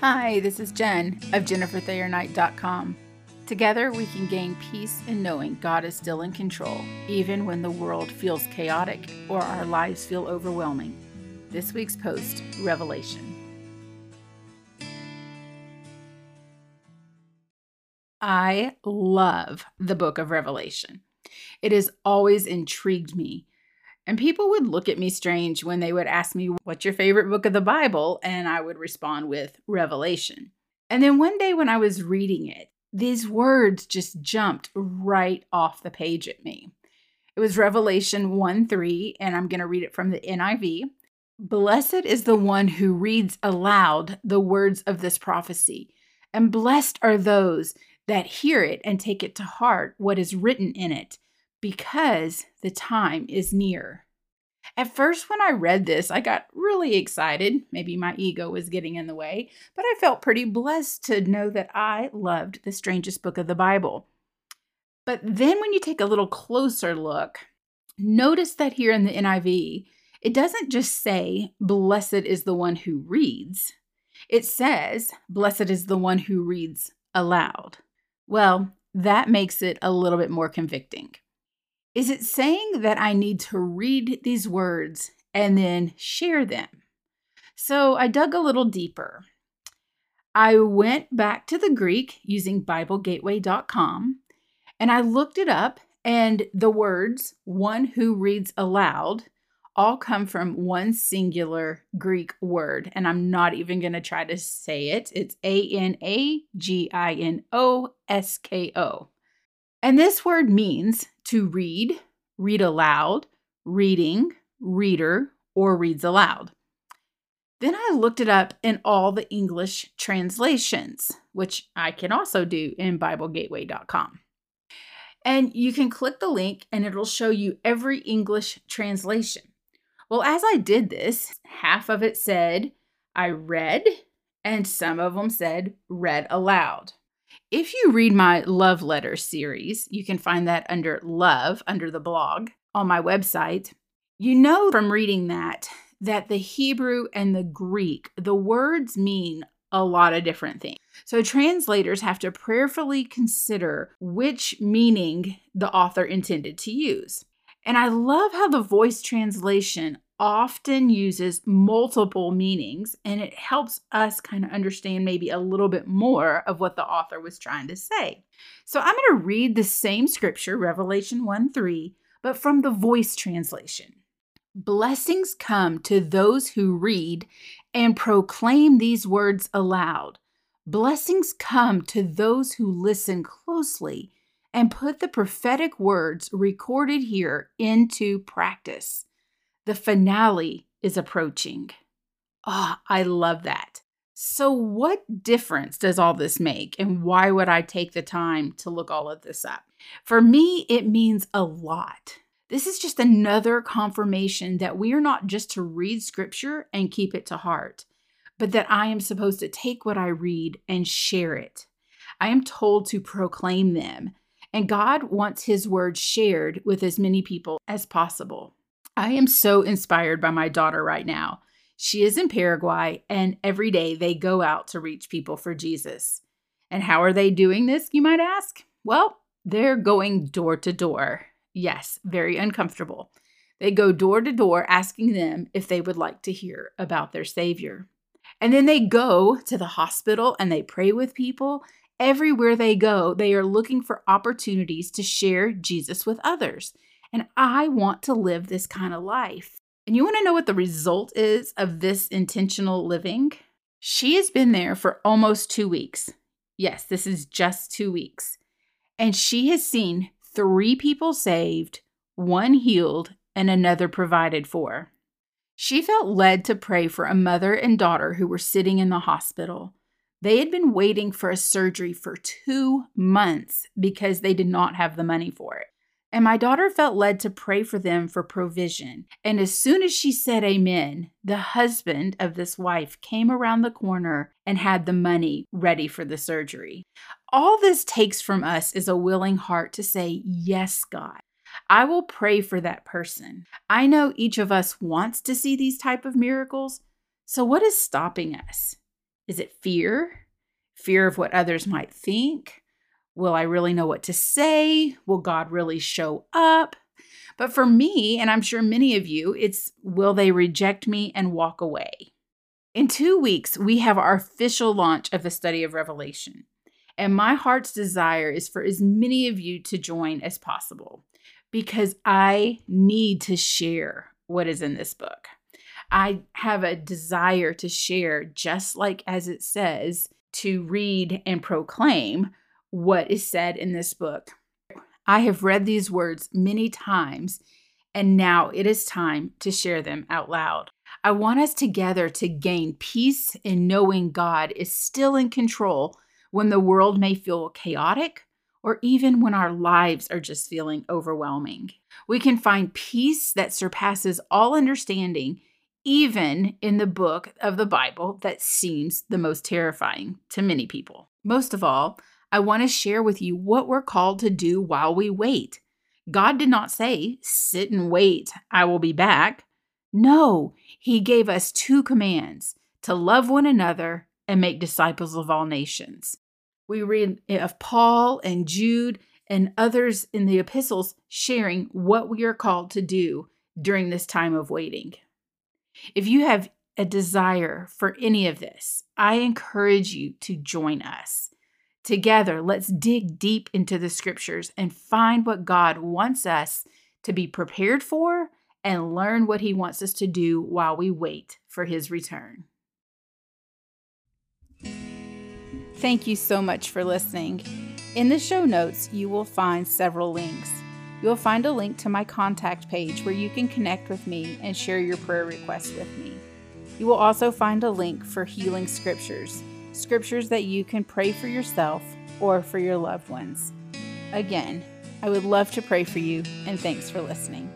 Hi, this is Jen of JenniferThayerKnight.com. Together, we can gain peace in knowing God is still in control, even when the world feels chaotic or our lives feel overwhelming. This week's post Revelation. I love the book of Revelation. It has always intrigued me and people would look at me strange when they would ask me, What's your favorite book of the Bible? And I would respond with Revelation. And then one day when I was reading it, these words just jumped right off the page at me. It was Revelation 1 3, and I'm going to read it from the NIV. Blessed is the one who reads aloud the words of this prophecy, and blessed are those that hear it and take it to heart what is written in it because the time is near. At first, when I read this, I got really excited. Maybe my ego was getting in the way, but I felt pretty blessed to know that I loved the strangest book of the Bible. But then, when you take a little closer look, notice that here in the NIV, it doesn't just say, Blessed is the one who reads, it says, Blessed is the one who reads aloud. Well, that makes it a little bit more convicting. Is it saying that I need to read these words and then share them? So I dug a little deeper. I went back to the Greek using BibleGateway.com and I looked it up, and the words one who reads aloud all come from one singular Greek word. And I'm not even going to try to say it. It's A N A G I N O S K O. And this word means to read, read aloud, reading, reader, or reads aloud. Then I looked it up in all the English translations, which I can also do in BibleGateway.com. And you can click the link and it'll show you every English translation. Well, as I did this, half of it said, I read, and some of them said, read aloud. If you read my love letter series, you can find that under love, under the blog on my website. You know from reading that that the Hebrew and the Greek, the words mean a lot of different things. So translators have to prayerfully consider which meaning the author intended to use. And I love how the voice translation often uses multiple meanings and it helps us kind of understand maybe a little bit more of what the author was trying to say. So I'm going to read the same scripture, Revelation 1 3, but from the voice translation. Blessings come to those who read and proclaim these words aloud. Blessings come to those who listen closely and put the prophetic words recorded here into practice. The finale is approaching. Oh, I love that. So, what difference does all this make, and why would I take the time to look all of this up? For me, it means a lot. This is just another confirmation that we are not just to read scripture and keep it to heart, but that I am supposed to take what I read and share it. I am told to proclaim them, and God wants His word shared with as many people as possible. I am so inspired by my daughter right now. She is in Paraguay, and every day they go out to reach people for Jesus. And how are they doing this, you might ask? Well, they're going door to door. Yes, very uncomfortable. They go door to door asking them if they would like to hear about their Savior. And then they go to the hospital and they pray with people. Everywhere they go, they are looking for opportunities to share Jesus with others. And I want to live this kind of life. And you want to know what the result is of this intentional living? She has been there for almost two weeks. Yes, this is just two weeks. And she has seen three people saved, one healed, and another provided for. She felt led to pray for a mother and daughter who were sitting in the hospital. They had been waiting for a surgery for two months because they did not have the money for it. And my daughter felt led to pray for them for provision. And as soon as she said amen, the husband of this wife came around the corner and had the money ready for the surgery. All this takes from us is a willing heart to say, Yes, God. I will pray for that person. I know each of us wants to see these type of miracles. So what is stopping us? Is it fear? Fear of what others might think? Will I really know what to say? Will God really show up? But for me, and I'm sure many of you, it's will they reject me and walk away? In two weeks, we have our official launch of the study of Revelation. And my heart's desire is for as many of you to join as possible because I need to share what is in this book. I have a desire to share, just like as it says, to read and proclaim what is said in this book. I have read these words many times, and now it is time to share them out loud. I want us together to gain peace in knowing God is still in control when the world may feel chaotic or even when our lives are just feeling overwhelming. We can find peace that surpasses all understanding, even in the book of the Bible that seems the most terrifying to many people. Most of all, I want to share with you what we're called to do while we wait. God did not say, sit and wait, I will be back. No, He gave us two commands to love one another and make disciples of all nations. We read eh, of Paul and Jude and others in the epistles sharing what we are called to do during this time of waiting. If you have a desire for any of this, I encourage you to join us. Together, let's dig deep into the scriptures and find what God wants us to be prepared for and learn what He wants us to do while we wait for His return. Thank you so much for listening. In the show notes, you will find several links. You'll find a link to my contact page where you can connect with me and share your prayer requests with me. You will also find a link for healing scriptures scriptures that you can pray for yourself or for your loved ones. Again, I would love to pray for you, and thanks for listening.